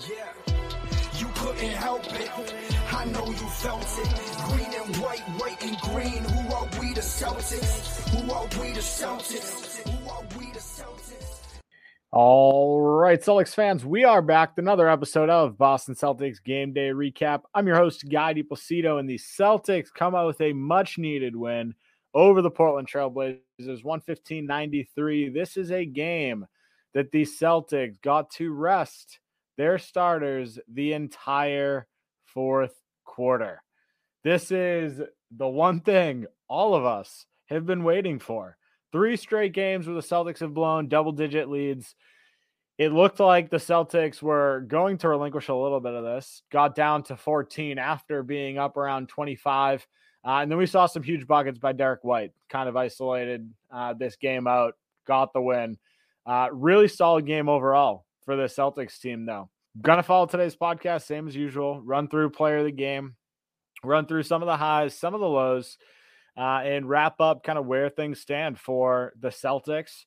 Yeah, you couldn't help it. I know you felt it. Green and white, white and green. Who are we the Celtics? Who are we the Celtics? Who are we the Celtics? All right, Celtics fans, we are back with another episode of Boston Celtics Game Day Recap. I'm your host, Guy DiPlacido, and the Celtics come out with a much needed win over the Portland Trailblazers, 115 93. This is a game that the Celtics got to rest their starters the entire fourth quarter. This is the one thing all of us have been waiting for. Three straight games where the Celtics have blown double digit leads. It looked like the Celtics were going to relinquish a little bit of this, got down to 14 after being up around 25. Uh, and then we saw some huge buckets by Derrick White, kind of isolated uh, this game out, got the win. Uh, really solid game overall for the Celtics team, though. Gonna follow today's podcast, same as usual. Run through player of the game, run through some of the highs, some of the lows, uh, and wrap up kind of where things stand for the Celtics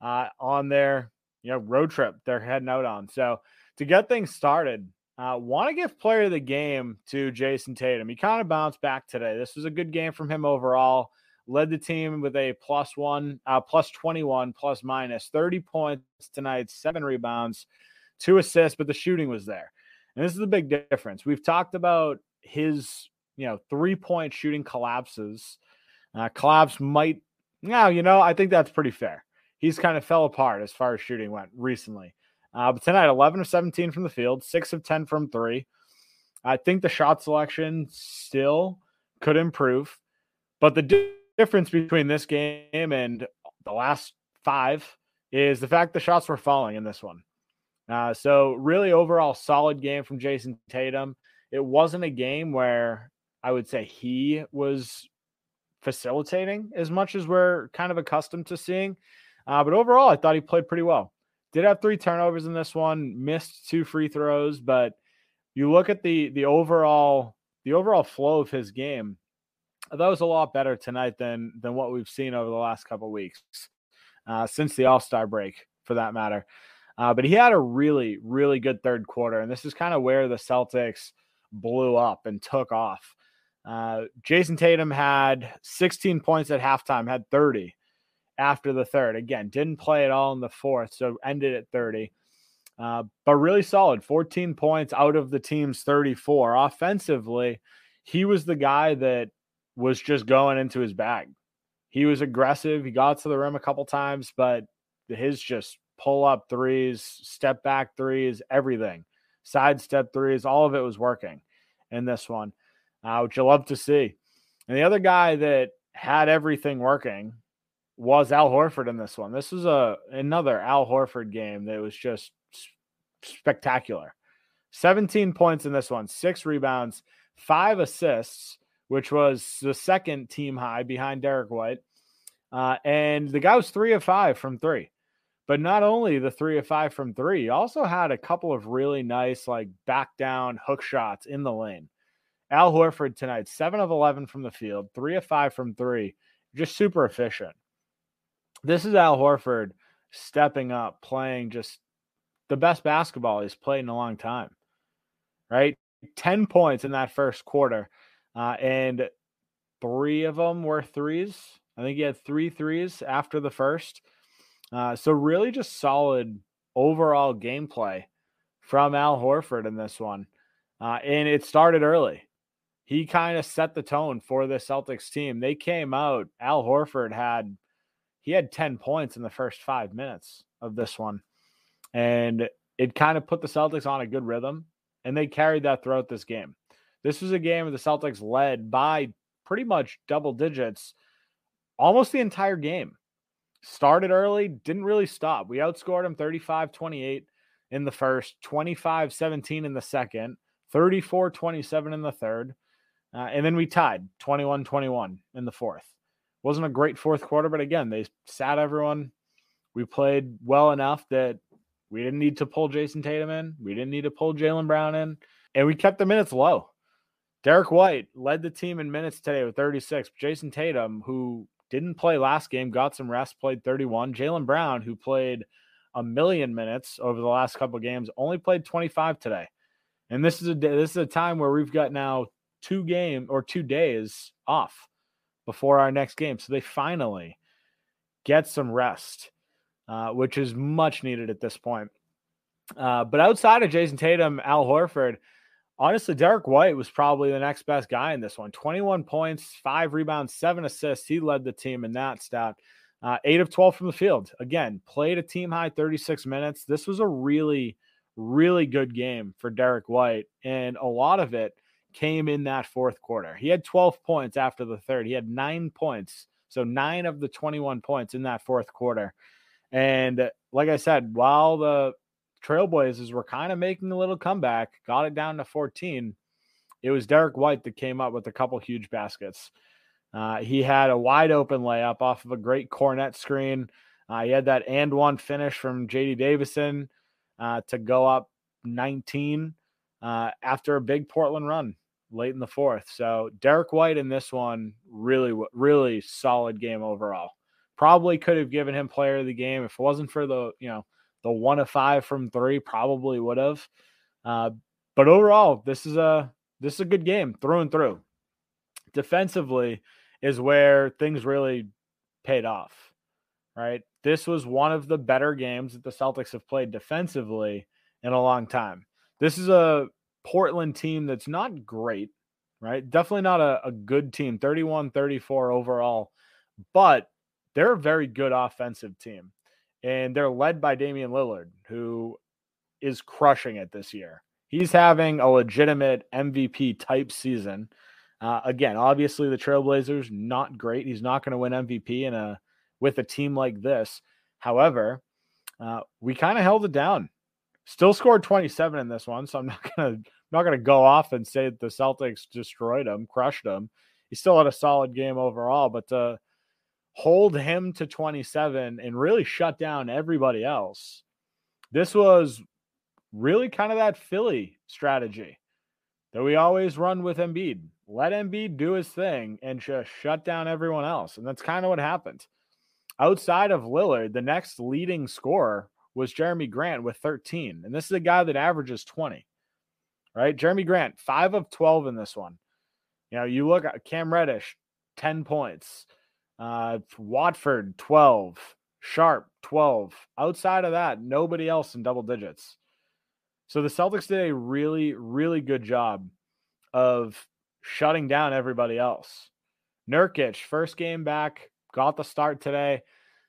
uh, on their you know road trip they're heading out on. So to get things started, uh, want to give player of the game to Jayson Tatum. He kind of bounced back today. This was a good game from him overall. Led the team with a plus one, uh, plus 21, plus minus 30 points tonight, seven rebounds, two assists, but the shooting was there. And this is the big difference. We've talked about his, you know, three point shooting collapses. Uh, collapse might, now, you know, I think that's pretty fair. He's kind of fell apart as far as shooting went recently. Uh, but tonight, 11 of 17 from the field, six of 10 from three. I think the shot selection still could improve, but the difference between this game and the last five is the fact the shots were falling in this one. Uh, so, really, overall, solid game from Jayson Tatum. It wasn't a game where I would say he was facilitating as much as we're kind of accustomed to seeing. Uh, but overall, I thought he played pretty well. Did have three turnovers in this one, missed two free throws, but you look at the the overall the overall flow of his game. That was a lot better tonight than than what we've seen over the last couple weeks, uh, since the All Star break, for that matter. Uh, but he had a really really good third quarter, and this is kind of where the Celtics blew up and took off. Uh, Jayson Tatum had 16 points at halftime, had 30 after the third. Again, didn't play at all in the fourth, so ended at 30. Uh, but really solid 14 points out of the team's 34. Offensively, he was the guy that was just going into his bag. He was aggressive. He got to the rim a couple times, but his just pull up threes, step back threes, everything, side step threes, all of it was working in this one, uh, which you love to see. And the other guy that had everything working was Al Horford in this one. This was a another Al Horford game that was just spectacular. 17 points in this one, six rebounds, five assists, which was the second team high behind Derrick White. Uh, and the guy was three of five from three. But not only the three of five from three, he also had a couple of really nice, like back down hook shots in the lane. Al Horford tonight, seven of 11 from the field, three of five from three, just super efficient this is Al Horford stepping up, playing just the best basketball he's played in a long time. Right, ten points in that first quarter, uh, and three of them were threes. I think he had three threes after the first. Uh, so really, just solid overall gameplay from Al Horford in this one, uh, and it started early. He kind of set the tone for the Celtics team. They came out. Al Horford had he had 10 points in the first five minutes of this one. And it kind of put the Celtics on a good rhythm, and they carried that throughout this game. This was a game the Celtics led by pretty much double digits almost the entire game. Started early, didn't really stop. We outscored them 35 28 in the first, 25 17 in the second, 34 27 in the third. Uh, and then we tied 21 21 in the fourth. Wasn't a great fourth quarter, but again, they sat everyone. We played well enough that we didn't need to pull Jayson Tatum in. We didn't need to pull Jaylen Brown in. And we kept the minutes low. Derek White led the team in minutes today with 36. Jayson Tatum, who didn't play last game, got some rest, played 31. Jaylen Brown, who played a million minutes over the last couple games, only played 25 today. And this is a this is a time where we've got now two game or two days off before our next game. So they finally get some rest, uh, which is much needed at this point. Uh, but outside of Jayson Tatum, Al Horford, honestly, Derrick White was probably the next best guy in this one. 21 points, five rebounds, seven assists. He led the team in that stat. Uh, eight of 12 from the field. Again, played a team high 36 minutes. This was a really, really good game for Derrick White. And a lot of it came in that fourth quarter. He had 12 points after the third. He had nine points. So nine of the 21 points in that fourth quarter. And like I said, while the Trailblazers were kind of making a little comeback, got it down to 14. It was Derrick White that came up with a couple huge baskets. Uh, he had a wide open layup off of a great Kornet screen. Uh, he had that and one finish from JD Davison uh, to go up 19 uh, after a big Portland run late in the fourth. So Derrick White in this one really, really solid game overall. Probably could have given him player of the game if it wasn't for the you know the one of five from three probably would have. Uh, but overall, this is a this is a good game through and through. Defensively is where things really paid off. Right, this was one of the better games that the Celtics have played defensively in a long time. This is a Portland team that's not great, right? Definitely not a, a good team, 31 34 overall, but they're a very good offensive team and they're led by Damian Lillard, who is crushing it this year. He's having a legitimate MVP type season. Uh, again, obviously the Trailblazers not great. He's not going to win MVP in a with a team like this. However, uh, we kind of held it down. Still scored 27 in this one, so I'm not gonna not gonna go off and say the Celtics destroyed him, crushed him. He still had a solid game overall, but to hold him to 27 and really shut down everybody else. This was really kind of that Philly strategy that we always run with Embiid. Let Embiid do his thing and just shut down everyone else. And that's kind of what happened. Outside of Lillard, the next leading scorer was Jerami Grant with 13. And this is a guy that averages 20, right? Jerami Grant, five of 12 in this one. You know, you look at Cam Reddish, 10 points. Uh, Watford 12, Sharpe 12. Outside of that, nobody else in double digits. So the Celtics did a really, really good job of shutting down everybody else. Nurkic, first game back, got the start today.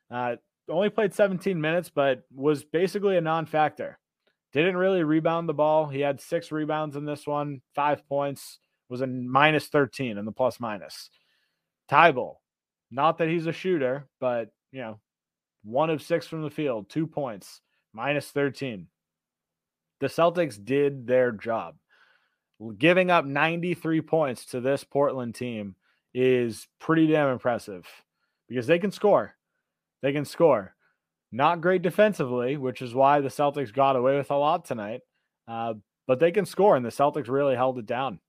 Uh, only played 17 minutes, but was basically a non factor. Didn't really rebound the ball. He had six rebounds in this one, five points, was a minus 13 in the plus minus. Thybulle, not that he's a shooter, but you know, one of six from the field, two points, minus 13. The Celtics did their job. Giving up 93 points to this Portland team is pretty damn impressive because they can score. They can score. Not great defensively, which is why the Celtics got away with a lot tonight. Uh, but they can score, and the Celtics really held it down.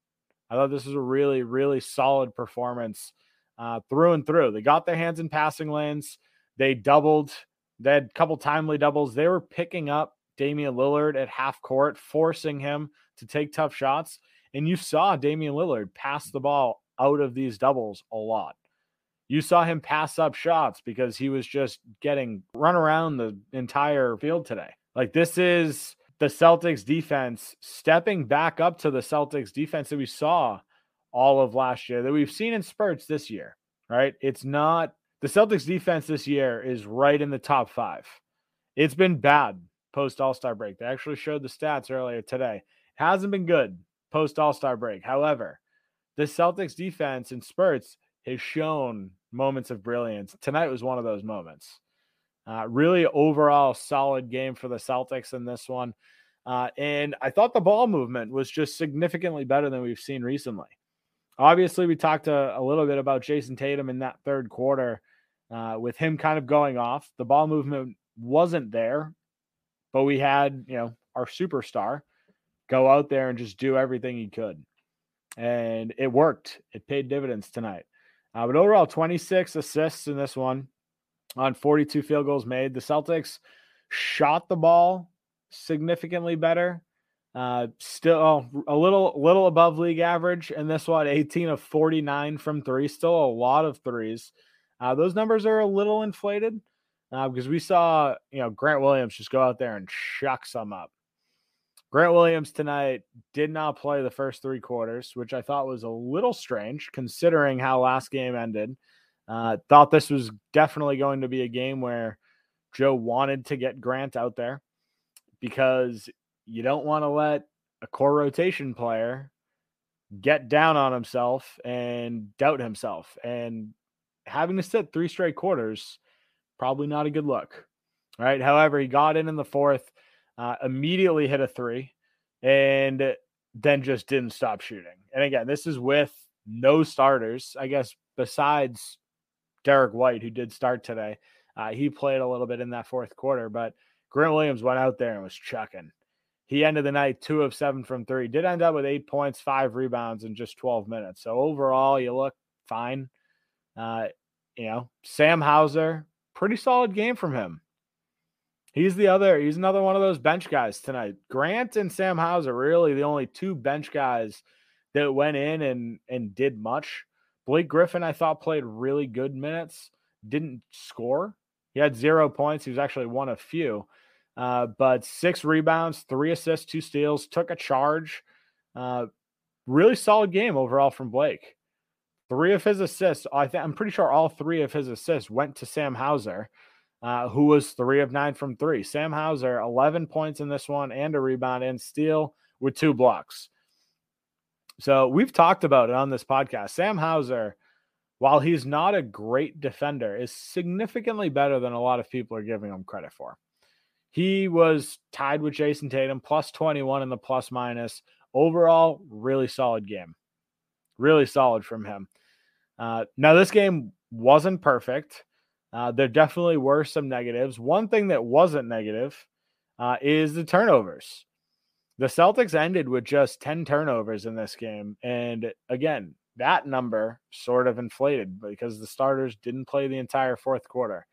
I thought this was a really, really solid performance uh, through and through. They got their hands in passing lanes. They doubled. They had a couple timely doubles. They were picking up Damian Lillard at half court, forcing him to take tough shots. And you saw Damian Lillard pass the ball out of these doubles a lot. You saw him pass up shots because he was just getting run around the entire field today. Like this is the Celtics defense stepping back up to the Celtics defense that we saw all of last year that we've seen in spurts this year, right? It's not the Celtics defense this year is right in the top five. It's been bad post All Star break. They actually showed the stats earlier today. It hasn't been good post All Star break. However, the Celtics defense in spurts has shown moments of brilliance. Tonight was one of those moments. Uh, really overall solid game for the Celtics in this one. Uh, and I thought the ball movement was just significantly better than we've seen recently. Obviously, we talked a, a little bit about Jayson Tatum in that third quarter uh, with him kind of going off. The ball movement wasn't there, but we had, you know, our superstar go out there and just do everything he could. And it worked. It paid dividends tonight. Uh, but overall, 26 assists in this one on 42 field goals made. The Celtics shot the ball significantly better. Uh, still oh, a little little above league average in this one, 18 of 49 from three, still a lot of threes. Uh, those numbers are a little inflated uh, because we saw you know Grant Williams just go out there and chuck some up. Grant Williams tonight did not play the first three quarters, which I thought was a little strange considering how last game ended. Uh, thought this was definitely going to be a game where Joe wanted to get Grant out there because you don't want to let a core rotation player get down on himself and doubt himself. And having to sit three straight quarters, probably not a good look. Right. However, he got in in the fourth, uh, immediately hit a three, and then just didn't stop shooting. And again, this is with no starters, I guess, besides Derrick White, who did start today. Uh, he played a little bit in that fourth quarter, but Grant Williams went out there and was chucking. He ended the night two of seven from three. Did end up with eight points, five rebounds in just 12 minutes. So overall, you look fine. Uh, you know, Sam Hauser, pretty solid game from him. He's the other, he's another one of those bench guys tonight. Grant and Sam Hauser, really the only two bench guys that went in and and did much. Blake Griffin, I thought, played really good minutes, didn't score. He had zero points. He was actually one of few. Uh, but six rebounds, three assists, two steals, took a charge. Uh, really solid game overall from Blake. Three of his assists, I think I'm pretty sure all three of his assists went to Sam Hauser, uh, who was three of nine from three. Sam Hauser, 11 points in this one and a rebound and steal with two blocks. So we've talked about it on this podcast. Sam Hauser, while he's not a great defender, is significantly better than a lot of people are giving him credit for. He was tied with Jayson Tatum, plus 21 in the plus minus. Overall, really solid game. Really solid from him. Uh, now, this game wasn't perfect. Uh, there definitely were some negatives. One thing that wasn't negative uh, is the turnovers. The Celtics ended with just 10 turnovers in this game. And again, that number sort of inflated because the starters didn't play the entire fourth quarter.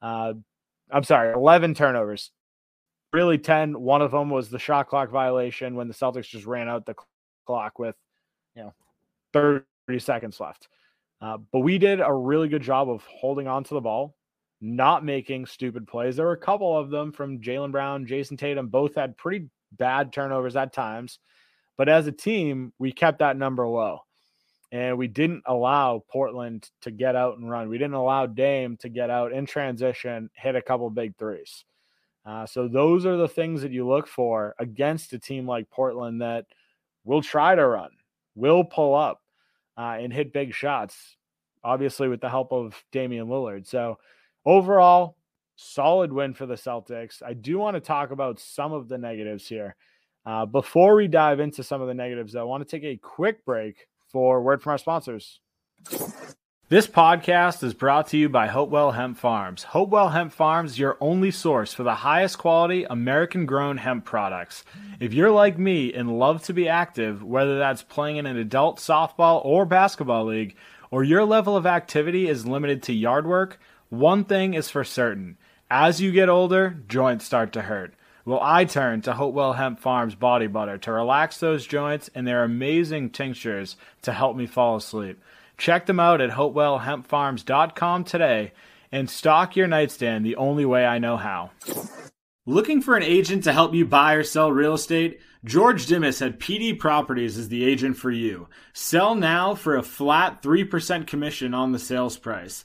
Uh, I'm sorry, 11 turnovers. Really 10. One of them was the shot clock violation when the Celtics just ran out the clock with, you know, 30 seconds left. Uh, but we did a really good job of holding on to the ball, not making stupid plays. There were a couple of them from Jaylen Brown, Jayson Tatum, both had pretty bad turnovers at times. But as a team, we kept that number low and we didn't allow Portland to get out and run. We didn't allow Dame to get out in transition, hit a couple big threes. Uh, so those are the things that you look for against a team like Portland that will try to run, will pull up, uh, and hit big shots. Obviously, with the help of Damian Lillard. So overall, solid win for the Celtics. I do want to talk about some of the negatives here. Uh, before we dive into some of the negatives, though, I want to take a quick break for word from our sponsors. This podcast is brought to you by Hopewell Hemp Farms. Hopewell Hemp Farms your only source for the highest quality American grown hemp products. If you're like me and love to be active, whether that's playing in an adult softball or basketball league, or your level of activity is limited to yard work, one thing is for certain. As you get older, joints start to hurt. Well, I turn to Hopewell Hemp Farms body butter to relax those joints and their amazing tinctures to help me fall asleep. Check them out at hopewellhempfarms.com today and stock your nightstand the only way I know how. Looking for an agent to help you buy or sell real estate? George Dimas at PD Properties is the agent for you. Sell now for a flat 3% commission on the sales price.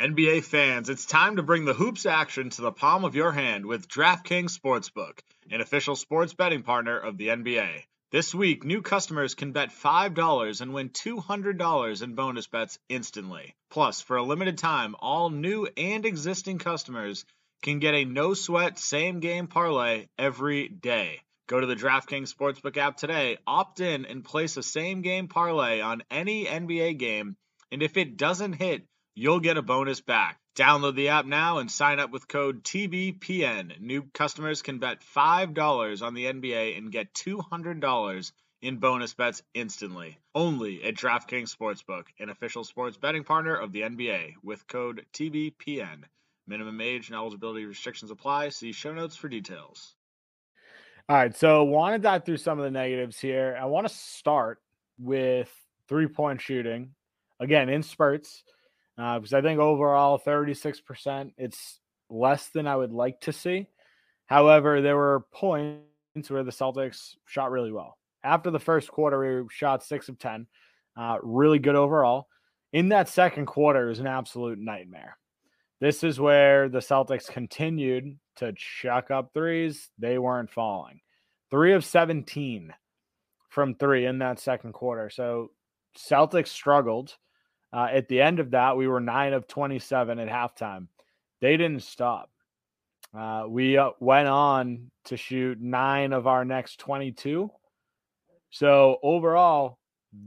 NBA fans, it's time to bring the hoops action to the palm of your hand with DraftKings Sportsbook, an official sports betting partner of the NBA. This week, new customers can bet $5 and win $200 in bonus bets instantly. Plus, for a limited time, all new and existing customers can get a no sweat same game parlay every day. Go to the DraftKings Sportsbook app today, opt in, and place a same game parlay on any NBA game. And if it doesn't hit, you'll get a bonus back. Download the app now and sign up with code TBPN. New customers can bet $5 on the NBA and get $200 in bonus bets instantly. Only at DraftKings Sportsbook, an official sports betting partner of the NBA, with code TBPN. Minimum age and eligibility restrictions apply. See show notes for details. All right, so want to dive through some of the negatives here. I want to start with three point shooting again in spurts uh, because I think overall 36%, it's less than I would like to see. However, there were points where the Celtics shot really well. After the first quarter, we shot six of 10, uh, really good overall. In that second quarter, it was an absolute nightmare. This is where the Celtics continued to chuck up threes. They weren't falling. Three of 17 from three in that second quarter. So Celtics struggled. Uh, at the end of that, we were nine of 27 at halftime. They didn't stop. Uh, we uh, went on to shoot nine of our next 22. So overall,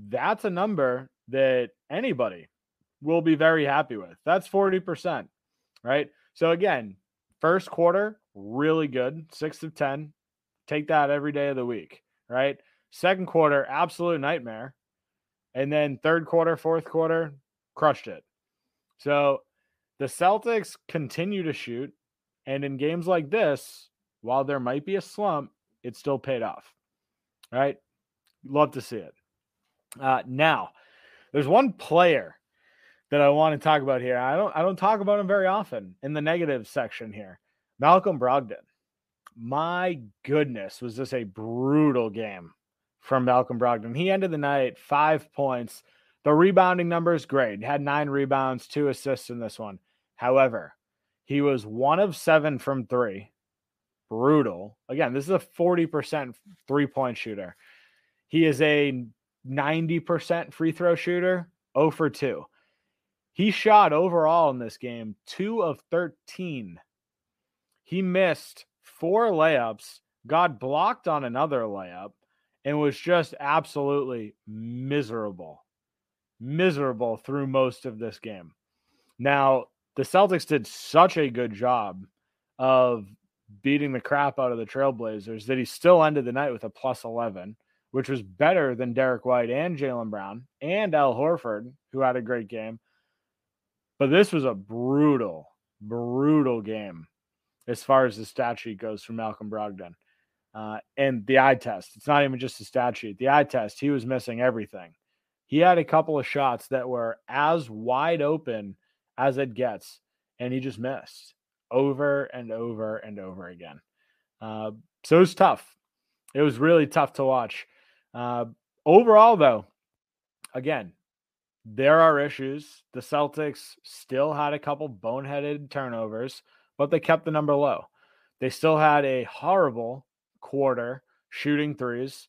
that's a number that anybody will be very happy with. That's 40%, right? So again, First quarter, really good, six of 10. Take that every day of the week, right? Second quarter, absolute nightmare. And then third quarter, fourth quarter, crushed it. So the Celtics continue to shoot. And in games like this, while there might be a slump, it still paid off. Right? Love to see it. Uh, now, there's one player that I want to talk about here. I don't I don't talk about him very often in the negative section here. Malcolm Brogdon. My goodness, was this a brutal game from Malcolm Brogdon. He ended the night 5 points. The rebounding number is great. Had 9 rebounds, 2 assists in this one. However, he was 1 of 7 from 3. Brutal. Again, this is a 40% three-point shooter. He is a 90% free throw shooter, 0 for 2. He shot overall in this game two of 13. He missed four layups, got blocked on another layup, and was just absolutely miserable. Miserable through most of this game. Now, the Celtics did such a good job of beating the crap out of the Trailblazers that he still ended the night with a plus 11, which was better than Derrick White and Jaylen Brown and Al Horford, who had a great game. But this was a brutal, brutal game as far as the stat sheet goes for Malcolm Brogdon. Uh, and the eye test, it's not even just the stat sheet. The eye test, he was missing everything. He had a couple of shots that were as wide open as it gets, and he just missed over and over and over again. Uh, so it was tough. It was really tough to watch. Uh, overall, though, again, there are issues. The Celtics still had a couple boneheaded turnovers, but they kept the number low. They still had a horrible quarter shooting threes,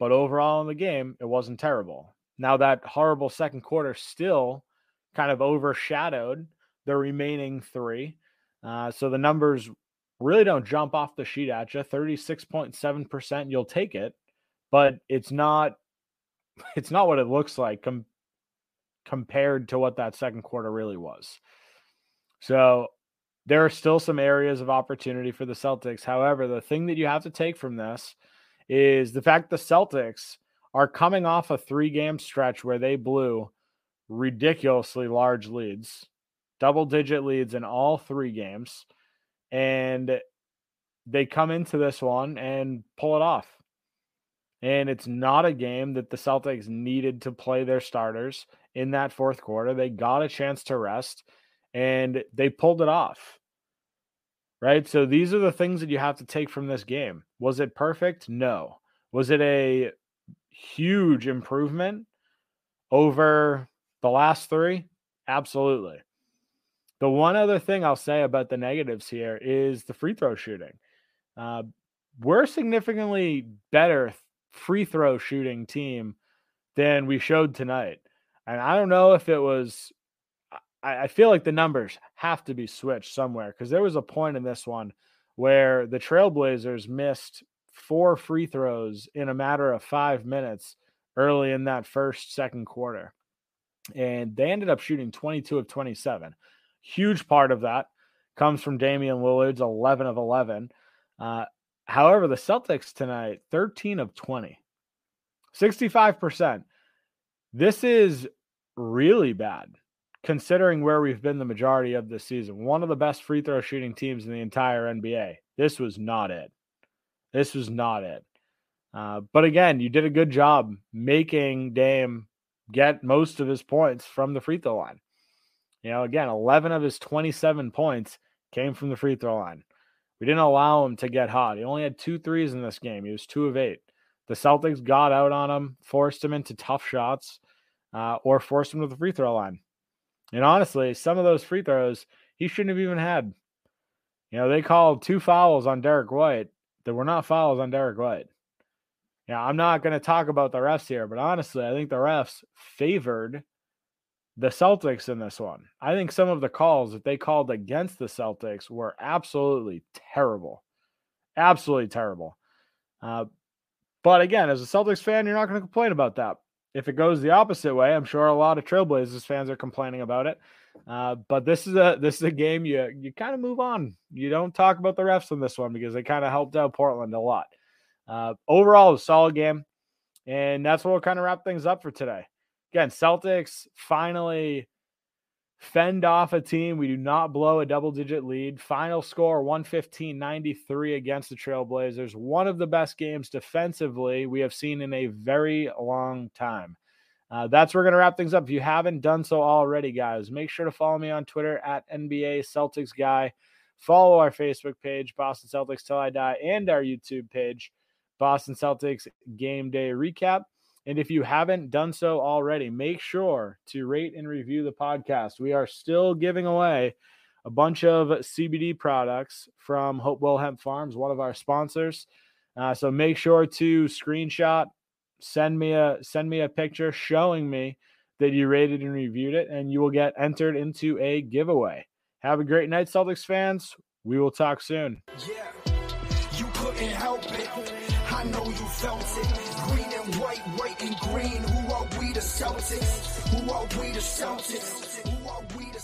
but overall in the game, it wasn't terrible. Now, that horrible second quarter still kind of overshadowed the remaining three. Uh, so the numbers really don't jump off the sheet at you 36.7% you'll take it but it's not it's not what it looks like com- compared to what that second quarter really was. So there are still some areas of opportunity for the Celtics. However, the thing that you have to take from this is the fact the Celtics are coming off a three game stretch where they blew ridiculously large leads, double digit leads in all three games. And they come into this one and pull it off. And it's not a game that the Celtics needed to play their starters in that fourth quarter. They got a chance to rest and they pulled it off. Right. So these are the things that you have to take from this game. Was it perfect? No. Was it a huge improvement over the last three? Absolutely. The one other thing I'll say about the negatives here is the free throw shooting. Uh, we're significantly better free throw shooting team than we showed tonight. And I don't know if it was, I, I feel like the numbers have to be switched somewhere because there was a point in this one where the Trailblazers missed four free throws in a matter of five minutes early in that first second quarter. And they ended up shooting 22 of 27. Huge part of that comes from Damian Lillard's 11 of 11. Uh, however, the Celtics tonight, 13 of 20, 65%. This is really bad considering where we've been the majority of this season. One of the best free throw shooting teams in the entire NBA. This was not it. This was not it. Uh, but again, you did a good job making Dame get most of his points from the free throw line. You know, again, 11 of his 27 points came from the free throw line. We didn't allow him to get hot. He only had two threes in this game. He was two of eight. The Celtics got out on him, forced him into tough shots, uh, or forced him to the free throw line. And honestly, some of those free throws he shouldn't have even had. You know, they called two fouls on Derrick White that were not fouls on Derrick White. Yeah, I'm not going to talk about the refs here, but honestly, I think the refs favored the Celtics in this one. I think some of the calls that they called against the Celtics were absolutely terrible. Absolutely terrible. Uh, but again, as a Celtics fan, you're not going to complain about that. If it goes the opposite way, I'm sure a lot of Trailblazers fans are complaining about it. Uh, but this is a this is a game you you kind of move on. You don't talk about the refs in this one because they kind of helped out Portland a lot. Uh, overall, a solid game, and that's what we'll kind of wrap things up for today. Again, Celtics finally fend off a team. We do not blow a double digit lead. Final score 115 93 against the Trailblazers. One of the best games defensively we have seen in a very long time. Uh, that's where we're going to wrap things up. If you haven't done so already, guys, make sure to follow me on Twitter at NBA Celtics Guy. Follow our Facebook page, Boston Celtics Till I Die, and our YouTube page, Boston Celtics Game Day Recap. And if you haven't done so already, make sure to rate and review the podcast. We are still giving away a bunch of CBD products from Hopewell Hemp Farms, one of our sponsors. Uh, so make sure to screenshot, send me a send me a picture showing me that you rated and reviewed it, and you will get entered into a giveaway. Have a great night, Celtics fans. We will talk soon. Yeah, green. Who are we the Celtics? Who are we the Celtics? Who are we the